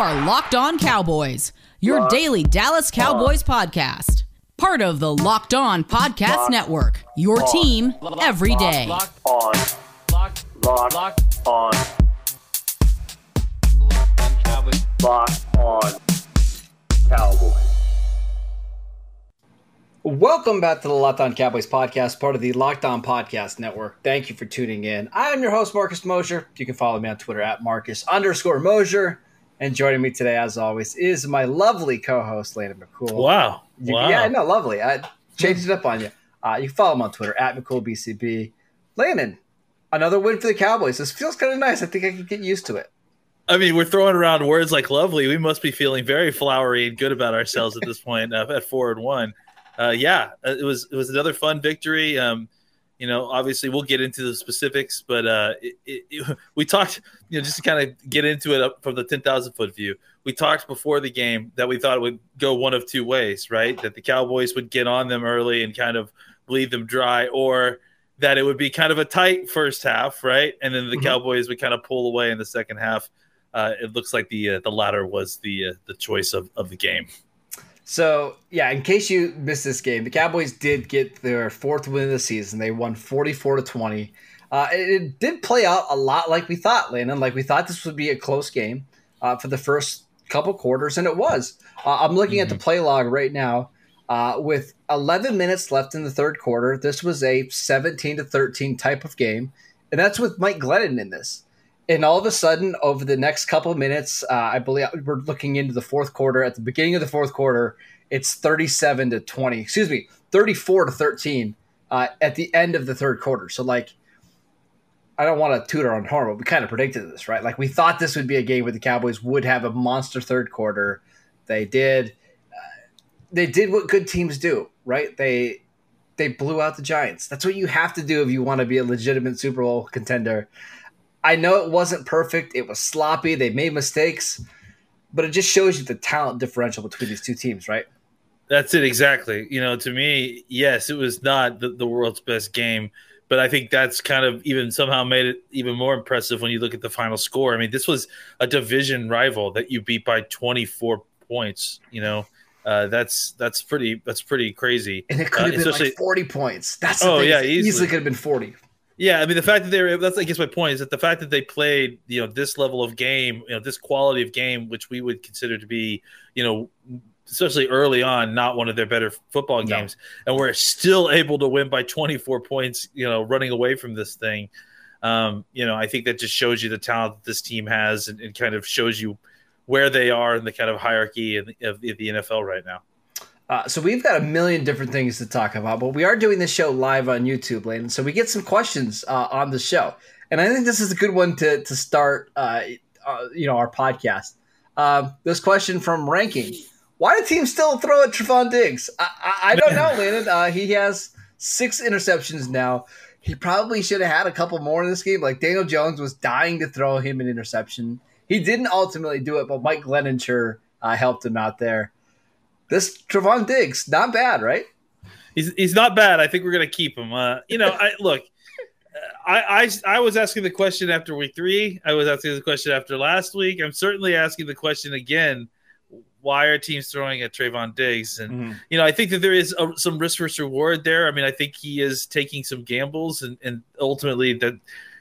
Are Locked On Cowboys, your daily Dallas Cowboys podcast. Part of the Locked On Podcast Network, your team every day. Locked on. Locked, Locked on. locked, on. Cowboys. Locked on. Cowboys. Welcome back to the Locked On Cowboys podcast, part of the Locked On Podcast Network. Thank you for tuning in. I am your host, Marcus Mosher. You can follow me on Twitter at Marcus underscore Mosher. And joining me today, as always, is my lovely co-host, Landon McCool. Wow. You- wow. Yeah, no, lovely. I changed it up on you. Uh, you can follow him on Twitter at McCoolBCB. Landon, another win for the Cowboys. This feels kind of nice. I think I can get used to it. I mean, we're throwing around words like lovely. We must be feeling very flowery and good about ourselves at this point uh, at four and one. Uh, yeah, uh, it was it was another fun victory. Um, you know, obviously we'll get into the specifics, but uh, it, it, we talked, you know, just to kind of get into it up from the ten thousand foot view. We talked before the game that we thought it would go one of two ways, right? That the Cowboys would get on them early and kind of bleed them dry, or that it would be kind of a tight first half, right? And then the Mhm. Cowboys would kind of pull away in the second half. Uh, it looks like the uh, the latter was the uh, the choice of, of the game. So, yeah, in case you missed this game, the Cowboys did get their fourth win of the season. They won 44 to 20. Uh, it, it did play out a lot like we thought, Landon. Like we thought this would be a close game uh, for the first couple quarters, and it was. Uh, I'm looking at the play log right now. Uh, with 11 minutes left in the third quarter, this was a 17 to 13 type of game, and that's with Mike Glennon in this. And all of a sudden, over the next couple of minutes, uh, I believe we're looking into the fourth quarter. At the beginning of the fourth quarter, it's 37 to 20. Excuse me, 34 to 13 uh, at the end of the third quarter. So, like, I don't want to toot our own horn, but we kind of predicted this, right? Like, we thought this would be a game where the Cowboys would have a monster third quarter. They did. Uh, they did what good teams do, right? They they blew out the Giants. That's what you have to do if you want to be a legitimate Super Bowl contender. I know it wasn't perfect. It was sloppy. They made mistakes, but it just shows you the talent differential between these two teams, right? That's it exactly. You know, to me, yes, it was not the, the world's best game, but I think that's kind of even somehow made it even more impressive when you look at the final score. I mean, this was a division rival that you beat by 24 points. You know, uh, that's that's pretty that's pretty crazy. And it could Uh, have been like 40 points. That's the Oh, thing. yeah, easily. easily could have been 40. Yeah, I mean the fact that they're that's I guess my point is that the fact that they played you know this level of game, you know this quality of game, which we would consider to be you know especially early on not one of their better football No. games, and we're still able to win by 24 points, you know, running away from this thing. Um, you know, I think that just shows you the talent that this team has, and, and kind of shows you where they are in the kind of hierarchy of the, of the NFL right now. Uh, so we've got a million different things to talk about, but we are doing this show live on YouTube, Landon. So we get some questions uh, on the show, and I think this is a good one to to start. Uh, uh, you know, our podcast. Um, this question from Ranking: Why do teams still throw at Trevon Diggs? I, I, I don't know, Landon. Uh, he has six interceptions now. He probably should have had a couple more in this game. Like Daniel Jones was dying to throw him an interception. He didn't ultimately do it, but Mike Glennon sure uh, helped him out there. This Trevon Diggs, not bad, right? He's he's not bad. I think we're gonna keep him. Uh, you know, I look. I, I I was asking the question after week three. I was asking the question after last week. I'm certainly asking the question again. Why are teams throwing at Trevon Diggs? And you know, I think that there is a, some risk versus reward there. I mean, I think he is taking some gambles, and, and ultimately that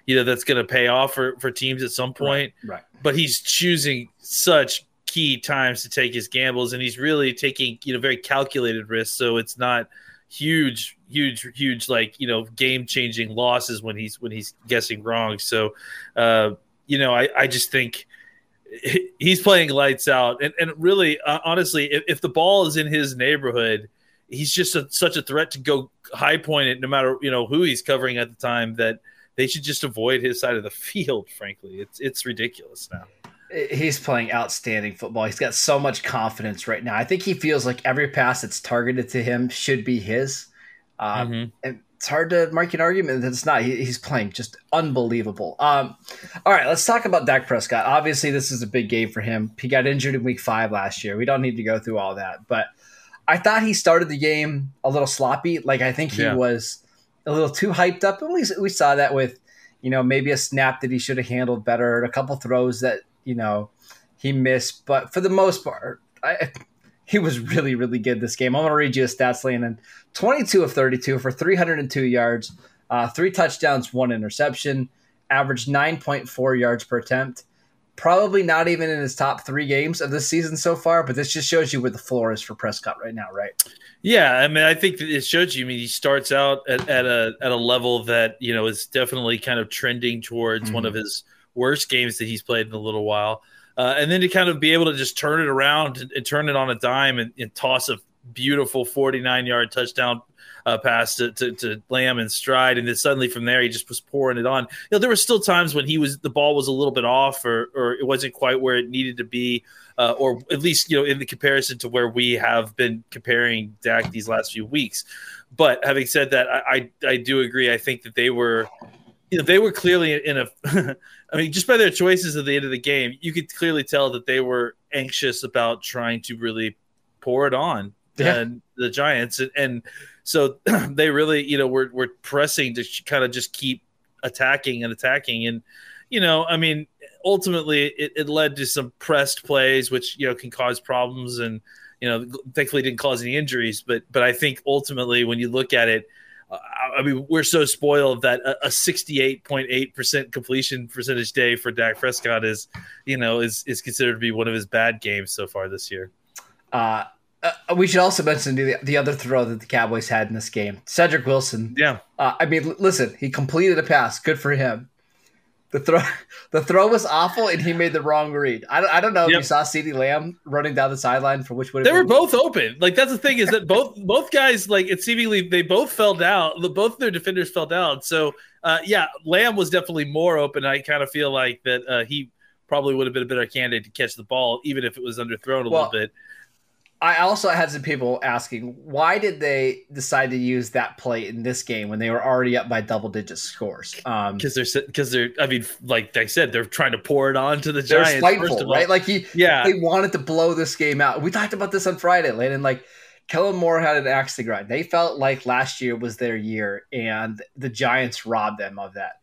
you know that's going to pay off for for teams at some point Right. but he's choosing such key times to take his gambles and he's really taking you know very calculated risks. So it's not huge huge huge like you know game changing losses when he's when he's guessing wrong. So uh you know i i just think he's playing lights out. And and really uh, honestly if, if the ball is in his neighborhood he's just a, such a threat to go high point it no matter you know who he's covering at the time that they should just avoid his side of the field frankly. It's it's ridiculous now He's playing outstanding football. He's got so much confidence right now. I think he feels like every pass that's targeted to him should be his. Um, mm-hmm. And it's hard to make an argument that it's not. He, he's playing just unbelievable. Um, all right, let's talk about Dak Prescott. Obviously, this is a big game for him. He got injured in Week Five last year. We don't need to go through all that, but I thought he started the game a little sloppy. Like I think he yeah. was a little too hyped up, and we we saw that with you know maybe a snap that he should have handled better, a couple throws that you know he missed. But for the most part, I, he was really really good this game. I'm gonna read you his stats, Landon. 22 of 32 for 302 yards, uh, three touchdowns, one interception, averaged 9.4 yards per attempt. Probably not even in his top three games of this season so far, but this just shows you where the floor is for Prescott right now, right? Yeah, I mean, I think it shows you. I mean, he starts out at, at a at a level that you know is definitely kind of trending towards mm-hmm. one of his worst games that he's played in a little while, uh, and then to kind of be able to just turn it around and, and turn it on a dime and, and toss a beautiful 49 yard touchdown uh, pass to, to, to Lamb and stride, and then suddenly from there he just was pouring it on. You know, there were still times when he was the ball was a little bit off, or or it wasn't quite where it needed to be, uh, or at least you know in the comparison to where we have been comparing Dak these last few weeks. But having said that, I I, I do agree. I think that they were. You know, they were clearly in a. I mean, just by their choices at the end of the game, you could clearly tell that they were anxious about trying to really pour it on yeah. and the Giants, and, and so they really, you know, were were pressing to kind of just keep attacking and attacking, and you know, I mean, ultimately it, it led to some pressed plays, which you know can cause problems, and you know, thankfully didn't cause any injuries, but but I think ultimately when you look at it. I mean, we're so spoiled that a 68.8% completion percentage day for Dak Prescott is, you know, is is considered to be one of his bad games so far this year. Uh, uh, we should also mention the, the other throw that the Cowboys had in this game. Cedric Wilson. Yeah. Uh, I mean, listen, he completed a pass. Good for him. The throw, the throw was awful, and he made the wrong read. I don't, I don't know yep. if you saw CeeDee Lamb running down the sideline for which would they were both open. Like that's the thing is that both both guys like it seemingly they both fell down. Both their defenders fell down. So uh, yeah, Lamb was definitely more open. I kind of feel like that uh, he probably would have been a better candidate to catch the ball, even if it was underthrown a well, little bit. I also had some people asking why did they decide to use that play in this game when they were already up by double digit scores? Because um, they're because they're I mean like I said they're trying to pour it on to the Giants. They're spiteful, right? Like he yeah they wanted to blow this game out. We talked about this on Friday, Landon. Like Kellen Moore had an axe to grind. They felt like last year was their year, and the Giants robbed them of that.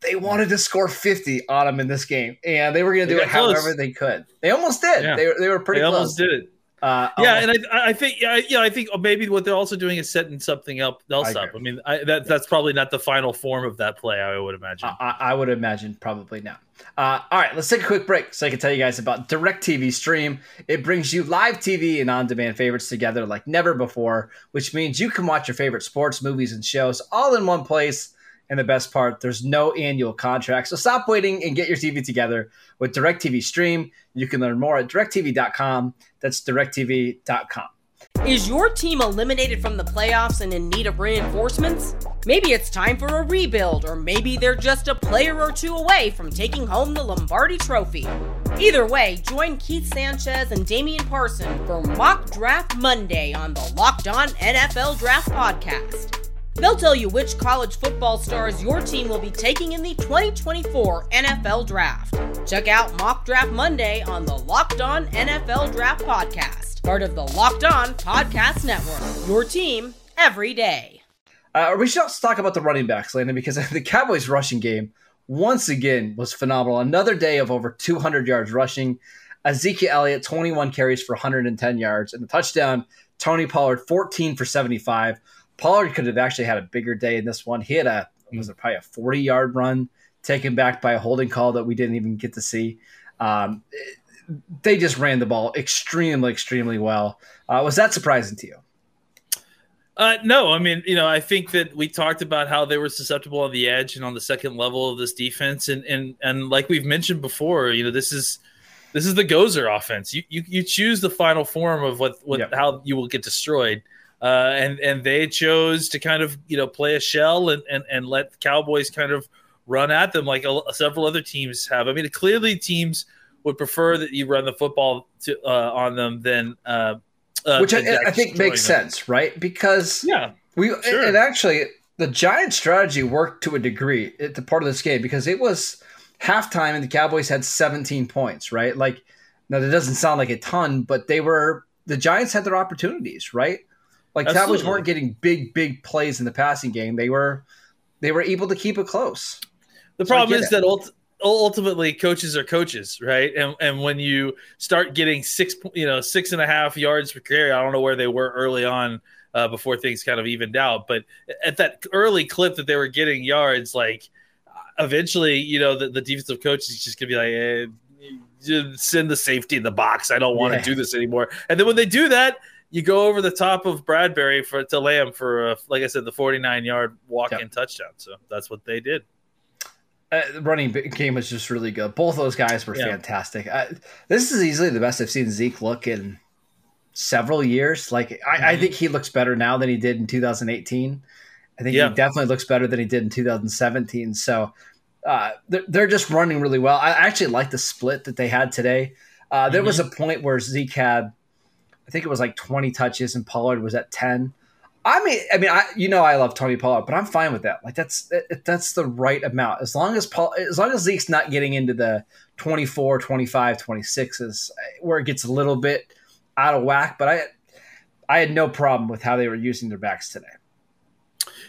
They wanted to score 50 on them in this game, and they were going to do it close. however they could. They almost did. Yeah. They, they were pretty they close. almost did it. Uh, yeah, and I, I think yeah, yeah, I think maybe what they're also doing is setting something up else I up. I mean, I, that that's probably not the final form of that play. I would imagine. I, I would imagine probably not. Uh, all right, let's take a quick break so I can tell you guys about DirecTV Stream. It brings you live TV and on-demand favorites together like never before, which means you can watch your favorite sports, movies, and shows all in one place. And the best part, there's no annual contract. So stop waiting and get your TV together with DirecTV Stream. You can learn more at directv.com. That's directv.com. Is your team eliminated from the playoffs and in need of reinforcements? Maybe it's time for a rebuild, or maybe they're just a player or two away from taking home the Lombardi Trophy. Either way, join Keith Sanchez and Damian Parson for Mock Draft Monday on the Locked On NFL Draft Podcast. They'll tell you which college football stars your team will be taking in the 2024 NFL Draft. Check out Mock Draft Monday on the Locked On NFL Draft Podcast, part of the Locked On Podcast Network. Your team every day. Uh, we should also talk about the running backs, Landon, because the Cowboys' rushing game once again was phenomenal. Another day of over 200 yards rushing. Ezekiel Elliott, 21 carries for 110 yards and a touchdown. Tony Pollard, 14 for 75. Pollard could have actually had a bigger day in this one. He had a was it probably a forty yard run taken back by a holding call that we didn't even get to see. Um, they just ran the ball extremely, extremely well. Uh, was that surprising to you? Uh, no, I mean, you know, I think that we talked about how they were susceptible on the edge and on the second level of this defense, and and and like we've mentioned before, you know, this is this is the Gozer offense. You you, you choose the final form of what what yep. how you will get destroyed uh, and and they chose to kind of you know play a shell and and, and let the Cowboys kind of run at them like a, several other teams have. I mean, clearly teams would prefer that you run the football to, uh, on them than uh, uh, which I, than I think makes them. sense, right? Because Yeah, we Sure. and actually the Giants' strategy worked to a degree at the part of this game because it was halftime and the Cowboys had 17 points, right? Like now that doesn't sound like a ton, but they were the Giants had their opportunities, right? Like Cowboys weren't getting big, big plays in the passing game. They were they were able to keep it close. The So problem is it. that ult- ultimately coaches are coaches, right? And and when you start getting six, you know, six and a half yards per carry, I don't know where they were early on uh, before things kind of evened out, but at that early clip that they were getting yards, like eventually, you know, the, the defensive coach is just gonna be like, eh, send the safety in the box. I don't want to Yeah. do this anymore. And then when they do that. You go over the top of Bradberry for to Lamb for, uh, like I said, the 49 yard walk in Yep. touchdown. So that's what they did. Uh, the running game was just really good. Both those guys were Yeah. fantastic. Uh, this is easily the best I've seen Zeke look in several years. Like I, I Mhm. think he looks better now than he did in 2018. I think Yeah. he definitely looks better than he did in 2017. So uh, they're, they're just running really well. I actually like the split that they had today. Uh, there was a point where Zeke had, I think it was like 20 touches, and Pollard was at 10. I mean, I mean, I you know I love Tony Pollard, but I'm fine with that. Like that's that- that's the right amount. As long as Paul, as long as Zeke's not getting into the 24, 25, 26s, where it gets a little bit out of whack. But I, I had no problem with how they were using their backs today.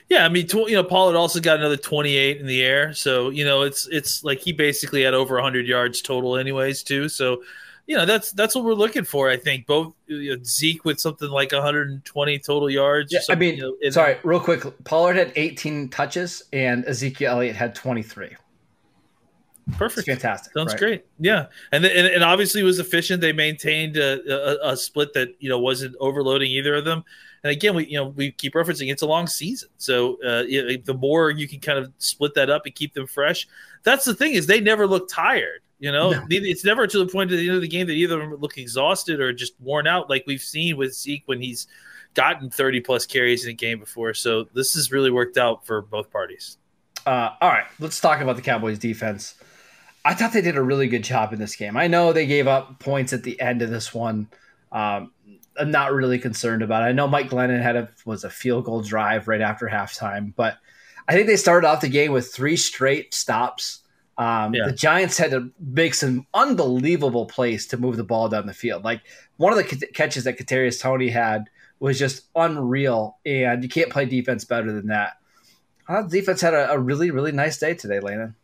Yeah, I mean, you know, Pollard also got another 28 in the air, so you know, it's it's like he basically had over 100 yards total, anyways, too. So, you know, that's that's what we're looking for. I think both you know, Zeke with something like 120 total yards. Yeah, I mean, you know, sorry, real quick. Pollard had 18 touches, and Ezekiel Elliott had 23. It's perfect. fantastic. Sounds right? great. Yeah, and, and and obviously was efficient. They maintained a, a, a split that you know wasn't overloading either of them. And again, we you know we keep referencing it's a long season, so uh, the more you can kind of split that up and keep them fresh. That's the thing is they never look tired. You know, No. It's never to the point at the end of the game that either of them look exhausted or just worn out, like we've seen with Zeke when he's gotten 30 plus carries in a game before. So this has really worked out for both parties. Uh, all right, let's talk about the Cowboys defense. I thought they did a really good job in this game. I know they gave up points at the end of this one. Um, I'm not really concerned about it. I know Mike Glennon had a was a field goal drive right after halftime, but I think they started off the game with three straight stops. Um, Yeah. The Giants had to make some unbelievable plays to move the ball down the field. Like one of the c- catches that Kadarius Toney had was just unreal, and you can't play defense better than that. I thought defense had a, a really, really nice day today, Landon.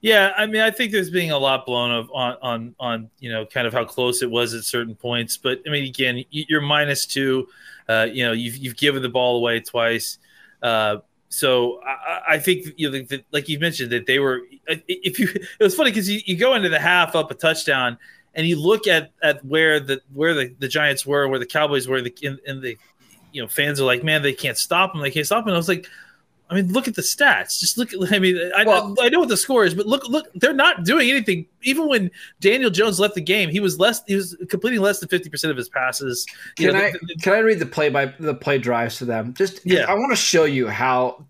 Yeah, I mean, I think there's being a lot blown of on on on you know kind of how close it was at certain points, but I mean, again, you're minus two. Uh, you know, you've you've given the ball away twice, uh, so I, I- think you know, the, like you mentioned that they were. If you, it was funny because you, you go into the half up a touchdown, and you look at at where the where the, the Giants were, where the Cowboys were, the in the you know fans are like, man, they can't stop them, they can't stop them. And I was like. I mean, look at the stats. Just look. At, I mean, I, Well- I know what the score is, but look, look. They're not doing anything. Even when Daniel Jones left the game, he was less. He was completing less than fifty percent of his passes. You Can know, I the- the- can I read the play by the play drives to them? Just Yeah. I want to show you how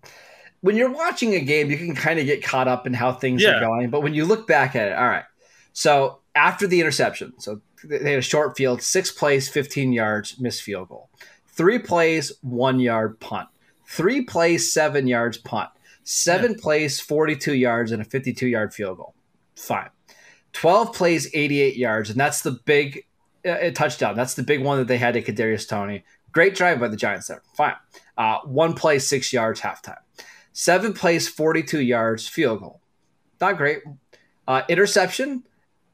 when you're watching a game, you can kind of get caught up in how things Yeah. are going. But when you look back at it, all right. So after the interception, so they had a short field, six plays, 15 yards, missed field goal. Three plays, one yard punt. Three plays, seven yards punt. Seven plays, 42 yards, and a 52 yard field goal. Fine. 12 plays, 88 yards, and that's the big uh, touchdown. That's the big one that they had to Kadarius Toney. Great drive by the Giants there. Fine. Uh, one play, six yards, halftime. Seven plays, 42 yards, field goal. Not great. Uh, interception,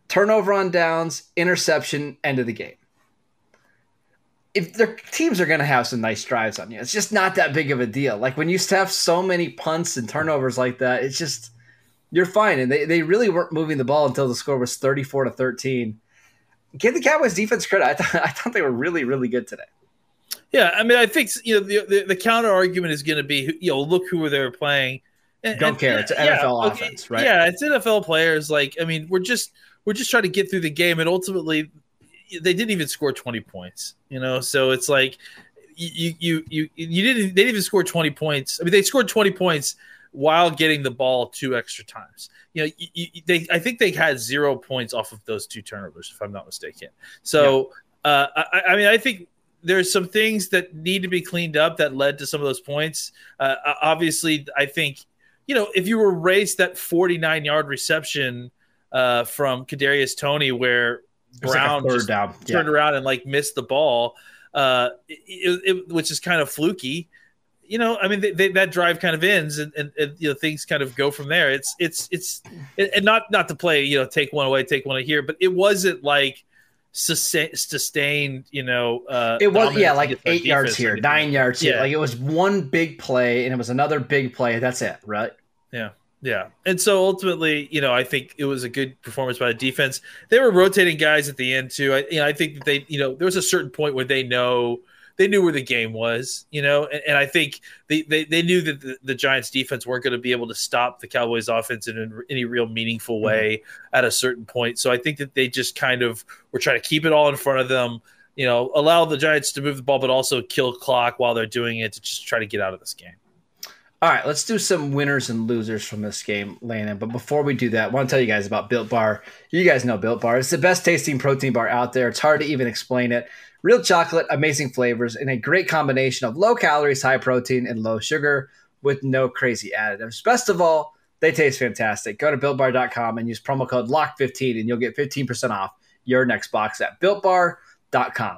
turnover on downs, interception, end of the game. If their teams are going to have some nice drives on you, it's just not that big of a deal. Like when you have so many punts and turnovers like that, it's just you're fine. And they, they really weren't moving the ball until the score was 34 to 13. Give the Cowboys defense credit. I, th- I thought they were really, really good today. yeah, I mean, I think you know the the, the counter argument is going to be, you know, look who they're playing. And- Don't and- care. It's an NFL offense, right? Yeah, it's NFL players. Like, I mean, we're just we're just trying to get through the game, and ultimately, they didn't even score twenty points. You know, so it's like you you you you didn't they didn't even score twenty points. I mean, they scored twenty points, while getting the ball two extra times. You know, you, you, they I think they had zero points off of those two turnovers, if I'm not mistaken. So, yeah. uh, I, I, mean, I think there's some things that need to be cleaned up that led to some of those points. Uh, obviously, I think you know if you were raced that 49 yard reception uh, from Kadarius Toney, where Brown like just down. turned around and like missed the ball, uh, it, it, which is kind of fluky you know, I mean, they, they, that drive kind of ends, and, and, and, you know things kind of go from there. It's it's it's and not not to play, you know, take one away, take one here, but it wasn't like sustained, you know. Uh, it was yeah, like eight yards here, nine yards here. Yeah. Like it was one big play, and it was another big play. That's it, right? Yeah. Yeah. And so ultimately, you know, I think it was a good performance by the defense. They were rotating guys at the end too. I you know, I think that they, you know, there was a certain point where they know they knew where the game was, you know, and, and I think they, they, they knew that the, the Giants defense weren't going to be able to stop the Cowboys offense in any real meaningful way mm-hmm. at a certain point. So I think that they just kind of were trying to keep it all in front of them, you know, allow the Giants to move the ball, but also kill clock while they're doing it to just try to get out of this game. All right, let's do some winners and losers from this game, Landon. But before we do that, I want to tell you guys about Built Bar. You guys know Built Bar. It's the best tasting protein bar out there. It's hard to even explain it. Real chocolate, amazing flavors, and a great combination of low calories, high protein, and low sugar with no crazy additives. Best of all, they taste fantastic. Go to builtbar.com and use promo code LOCK15 and you'll get 15% off your next box at builtbar.com.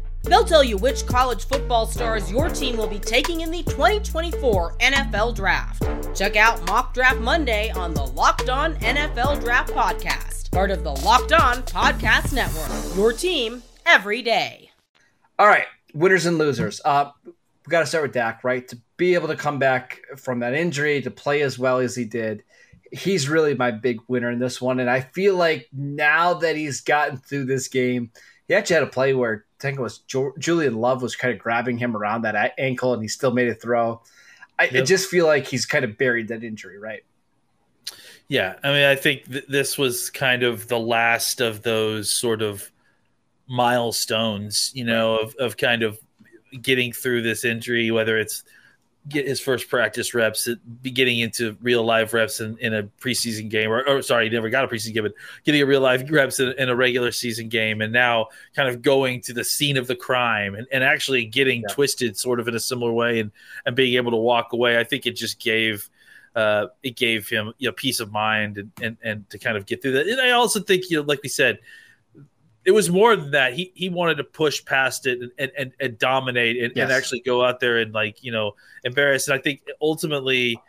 They'll tell you which college football stars your team will be taking in the 2024 NFL Draft. Check out Mock Draft Monday on the Locked On NFL Draft Podcast part of the Locked On Podcast Network. Your team every day. All right, winners and losers. Uh, we got to start with Dak, right? To be able to come back from that injury, to play as well as he did, he's really my big winner in this one. And I feel like now that he's gotten through this game, he actually had a play where I think it was Julian Love was kind of grabbing him around that ankle, and he still made a throw. I, yep. I just feel like he's kind of buried that injury, right? Yeah, I mean, I think th- this was kind of the last of those sort of milestones, you know, of, of kind of getting through this injury, whether it's get his first practice reps, be getting into real live reps in, in a preseason game, or, or, sorry, he never got a preseason game, but getting a real live reps in, in, a regular season game, and now kind of going to the scene of the crime and, and actually getting yeah. twisted sort of in a similar way and, and being able to walk away. I think it just gave – uh, it gave him you know peace of mind and, and and to kind of get through that. And I also think you know, like we said, it was more than that. He he wanted to push past it and and, and dominate and, yes. and actually go out there and like you know embarrass. And I think ultimately,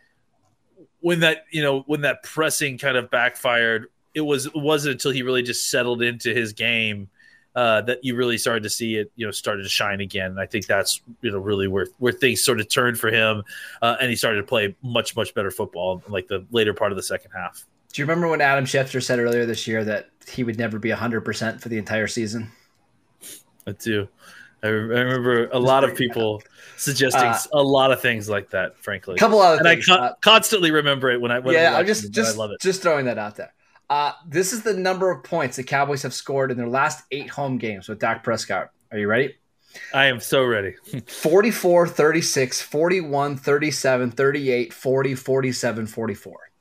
when that you know when that pressing kind of backfired, it was it wasn't until he really just settled into his game uh, that you really started to see it, you know, started to shine again. And I think that's you know really where where things sort of turned for him, uh, and he started to play much much better football in like the later part of the second half. Do you remember when Adam Schefter said earlier this year that he would never be hundred percent for the entire season? I do. I, remember a lot of people suggesting uh, a lot of things like that. Frankly, a couple other and things. I con- uh, constantly remember it when I when yeah. I'm just just I love it. just throwing that out there. Uh, this is the number of points the Cowboys have scored in their last eight home games with Dak Prescott. Are you ready? I am so ready. 44, 36, 41, 37, 38, 40, 47, 44.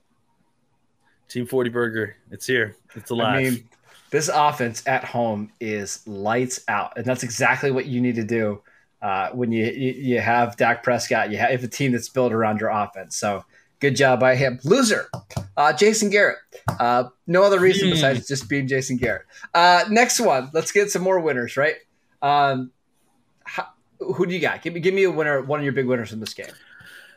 Team 40 Burger. It's here. It's alive. I mean, this offense at home is lights out. And that's exactly what you need to do uh, when you, you, you have Dak Prescott. You have a team that's built around your offense. So Good job by him. Loser, uh, Jason Garrett. Uh, no other reason hmm. besides just being Jason Garrett. Uh, next one. Let's get some more winners, right? Um, how, who do you got? Give me, give me a winner. One of your big winners in this game.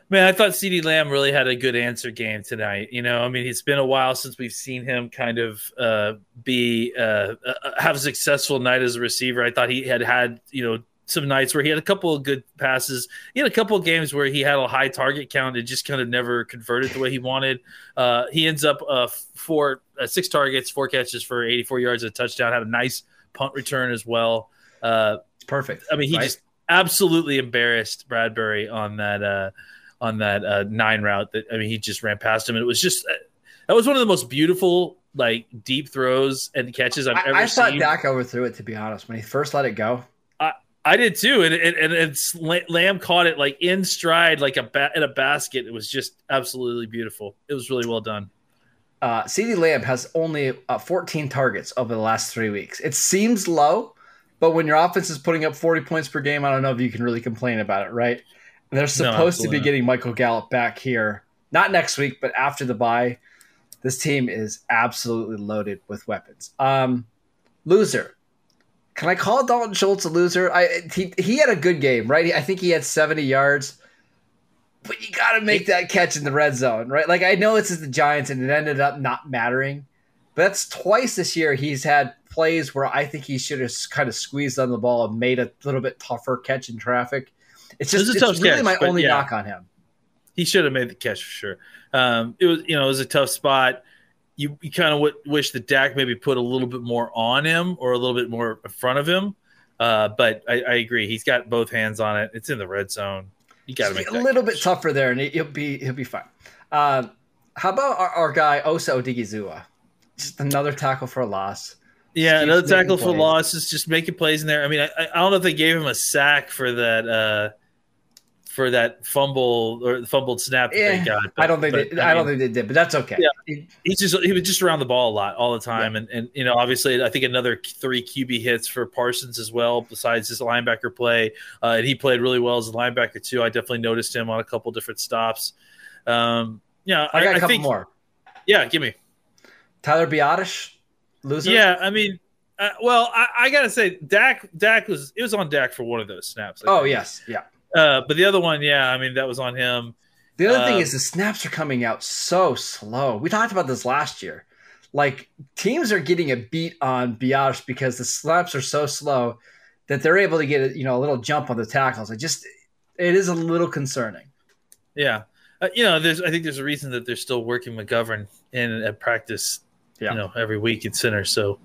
Man, I thought CeeDee Lamb really had a good answer game tonight. You know, I mean, it's been a while since we've seen him kind of uh, be uh, uh have a successful night as a receiver. I thought he had had you know some nights where he had a couple of good passes. He had a couple of games where he had a high target count and just kind of never converted the way he wanted. Uh, he ends up uh, four, uh, six targets, four catches for 84 yards, a touchdown. Had a nice punt return as well. Uh, it's perfect. I mean, he right? just absolutely embarrassed Bradberry on that uh, on that uh, nine route. That I mean, he just ran past him, and it was just uh, that was one of the most beautiful like deep throws and catches I've I, ever I thought seen. Dak overthrew it to be honest when he first let it go. I did too, and and, and it's Lamb caught it like in stride, like a ba- in a basket. It was just absolutely beautiful. It was really well done. Uh, CeeDee Lamb has only uh, 14 targets over the last three weeks. It seems low, but when your offense is putting up 40 points per game, I don't know if you can really complain about it, right? They're supposed to be getting Michael Gallup back here, not next week, but after the bye. This team is absolutely loaded with weapons. Um, loser. Can I call Dalton Schultz a loser? I he, he had a good game, right? I think he had 70 yards. But you got to make that catch in the red zone, right? Like I know it's the Giants and it ended up not mattering. But that's twice this year he's had plays where I think he should have kind of squeezed on the ball and made a little bit tougher catch in traffic. It's It just a it's really catch, my only yeah. knock on him. He should have made the catch for sure. Um, it was you know it was a tough spot. You, you kind of w- wish the Dak maybe put a little bit more on him or a little bit more in front of him. Uh, but I, I agree, he's got both hands on it. It's in the red zone. You got to make a little catch. bit tougher there, and he'll be he'll be fine. Um, how about our, our guy Osa Odighizuwa? Just another tackle for a loss. Yeah, another tackle for loss is just making plays in there. I mean, I, I don't know if they gave him a sack for that uh, for that fumble or the fumbled snap that Yeah, they got. I don't think but, they, I, don't think they did, but that's okay. Yeah. he's just he was just around the ball a lot all the time, and and you know obviously I think another three QB hits for Parsons as well. Besides his linebacker play, uh, and he played really well as a linebacker too. I definitely noticed him on a couple different stops. Um, yeah, I got a couple think, more. Yeah, give me. Tyler Biadasz, loser. Yeah, I mean, uh, well, I, I gotta say, Dak, Dak was it was on Dak for one of those snaps. I Oh think. yes, yeah. Uh, but the other one, yeah, I mean, that was on him. The other thing Um, is the snaps are coming out so slow. We talked about this last year. Like teams are getting a beat on Biadasz because the snaps are so slow that they're able to get a, you know a little jump on the tackles. It just it is a little concerning. Yeah, uh, you know, there's I think there's a reason that they're still working McGovern in at practice, Yeah. you know, every week at center. So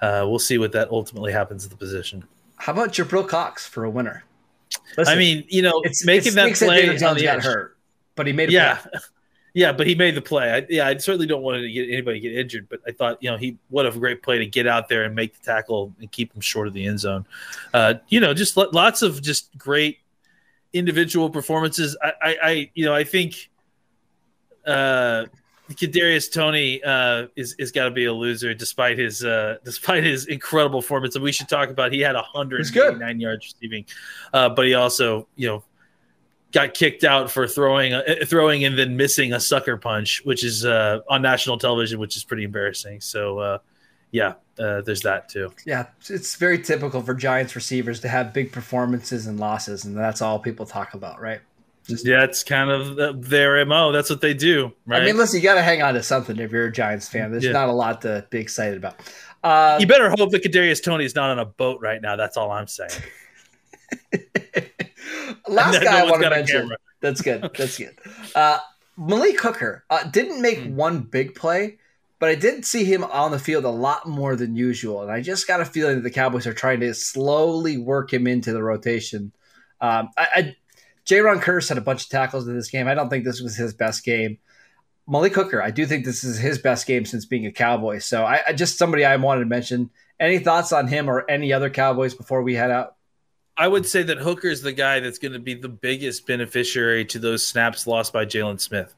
uh, we'll see what that ultimately happens at the position. How about Jabril Cox for a winner? I mean, you know, it's making it that that play on Jones the got hurt, but he made a Yeah. play. Yeah, but he made the play. I, yeah, I certainly don't want to get anybody get injured, but I thought, you know, he what a great play to get out there and make the tackle and keep him short of the end zone. Uh, you know, just lo- lots of just great individual performances. I, I, I you know, I think uh, Kadarius Toney uh, is is got to be a loser despite his uh, despite his incredible performance. And we should talk about he had He's good. 189 yards receiving, uh, but he also you know got kicked out for throwing uh, throwing and then missing a sucker punch, which is uh, on national television, which is pretty embarrassing. So uh, yeah, uh, there's that too. Yeah, it's very typical for Giants receivers to have big performances and losses, and that's all people talk about, right? Yeah, it's kind of their mo. That's what they do, right? I mean, listen, you got to hang on to something if you're a Giants fan. There's Yeah. not a lot to be excited about. Uh, you better hope that Kadarius Toney is not on a boat right now. That's all I'm saying. last No guy I want to mention. That's good. That's good. Uh, Malik Hooker uh, didn't make Hmm. one big play, but I did see him on the field a lot more than usual, and I just got a feeling that the Cowboys are trying to slowly work him into the rotation. Um, I, I Jayron Kearse had a bunch of tackles in this game. I don't think this was his best game. Malik Hooker, I do think this is his best game since being a Cowboy. So I, I just somebody I wanted to mention. Any thoughts on him or any other Cowboys before we head out? I would say that Hooker is the guy that's going to be the biggest beneficiary to those snaps lost by Jaylon Smith,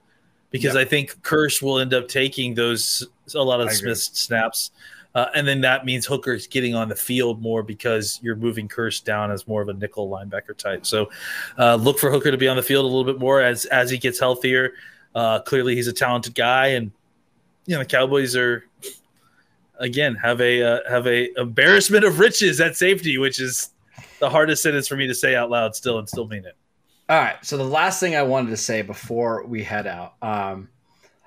because I think Kearse will end up taking those a lot of. Smith's snaps, uh, and then that means Hooker's getting on the field more because you're moving Kearse down as more of a nickel linebacker type. So uh, look for Hooker to be on the field a little bit more as as he gets healthier. Uh, clearly, he's a talented guy, and you know the Cowboys are again have a uh, have a embarrassment of riches at safety, which is the hardest sentence for me to say out loud still and still mean it. All right. So the last thing I wanted to say before we head out, um,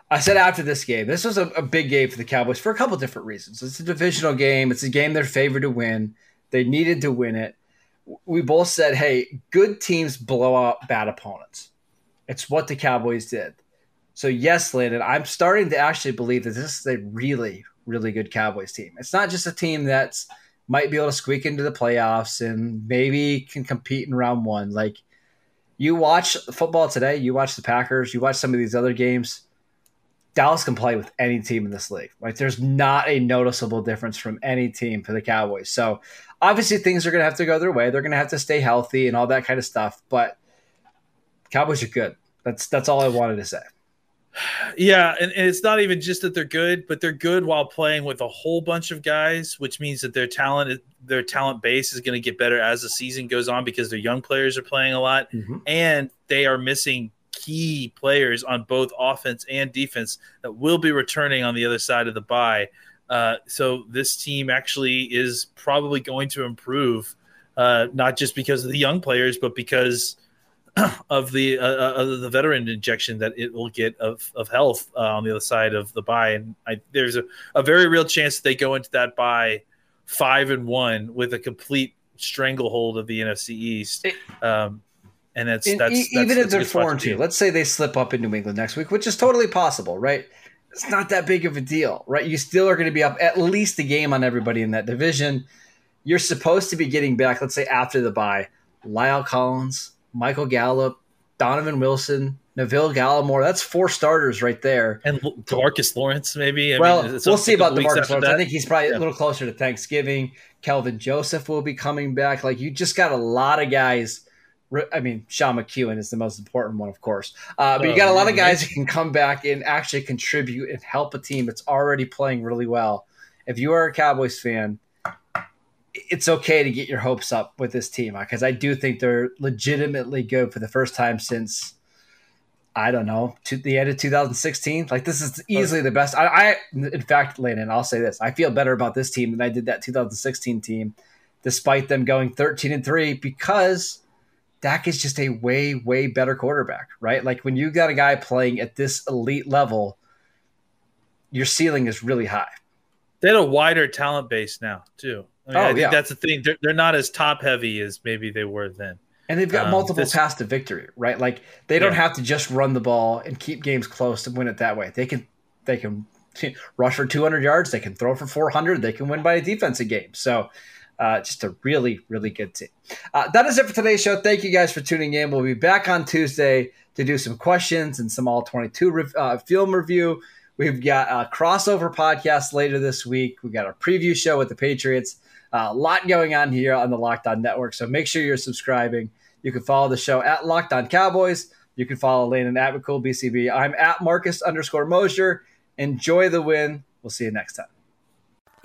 I said after this game, this was a, a big game for the Cowboys for a couple different reasons. It's a divisional game. It's a game they're favored to win. They needed to win it. We both said, "Hey, good teams blow out bad opponents." It's what the Cowboys did. So yes, Landon, I'm starting to actually believe that this is a really, really good Cowboys team. It's not just a team that's might be able to squeak into the playoffs and maybe can compete in round one. Like you watch football today, you watch the Packers, you watch some of these other games. Dallas can play with any team in this league. Like there's not a noticeable difference from any team for the Cowboys. So obviously things are going to have to go their way. They're going to have to stay healthy and all that kind of stuff. But Cowboys are good. That's that's all I wanted to say. Yeah, and, and, it's not even just that they're good, but they're good while playing with a whole bunch of guys, which means that their talent their talent base is going to get better as the season goes on because their young players are playing a lot mm-hmm. and they are missing key players on both offense and defense that will be returning on the other side of the bye. Uh, so this team actually is probably going to improve, uh, not just because of the young players, but because of the uh, uh, of the veteran injection that it will get of of health uh, on the other side of the bye, and I, there's a, a very real chance that they go into that bye five and one with a complete stranglehold of the NFC East. Um, and that's, that's, that's even that's, if they're four and two. Let's say they slip up in New England next week, which is totally possible, right? It's not that big of a deal, right? You still are going to be up at least a game on everybody in that division. You're supposed to be getting back, let's say after the bye, La'el Collins, Michael Gallup, Donovan Wilson, Neville Gallimore. That's four starters right there. And Demarcus Lawrence, maybe. I well, mean, we'll see about Demarcus Lawrence. That. I think he's probably yeah. a little closer to Thanksgiving. Kelvin Joseph will be coming back. Like you just got a lot of guys. I mean, Sean McKeon is the most important one, of course. Uh, but you got a lot of guys who can come back and actually contribute and help a team that's already playing really well. If you are a Cowboys fan, it's okay to get your hopes up with this team because I do think they're legitimately good for the first time since I don't know to the end of 2016. Like this is easily the best. I, I in fact, Landon, I'll say this: I feel better about this team than I did that 2016 team, despite them going 13 and three because Dak is just a way way better quarterback, right? Like when you got a guy playing at this elite level, your ceiling is really high. They had a wider talent base now too. I mean, oh, I think yeah. that's the thing. They're, they're not as top heavy as maybe they were then. And they've got um, multiple this, paths to victory, right? Like they don't yeah. have to just run the ball and keep games close to win it that way. They can they can rush for 200 yards, they can throw for 400, they can win by a defensive game. So uh, just a really, really good team. Uh, that is it for today's show. Thank you guys for tuning in. We'll be back on Tuesday to do some questions and some all 22 re- uh, film review. We've got a crossover podcast later this week. We've got a preview show with the Patriots. A lot going on here on the Locked On Network. So make sure you're subscribing. You can follow the show at Locked On Cowboys. You can follow Landon at McCool BCB. I'm at Marcus underscore Mosher. Enjoy the win. We'll see you next time.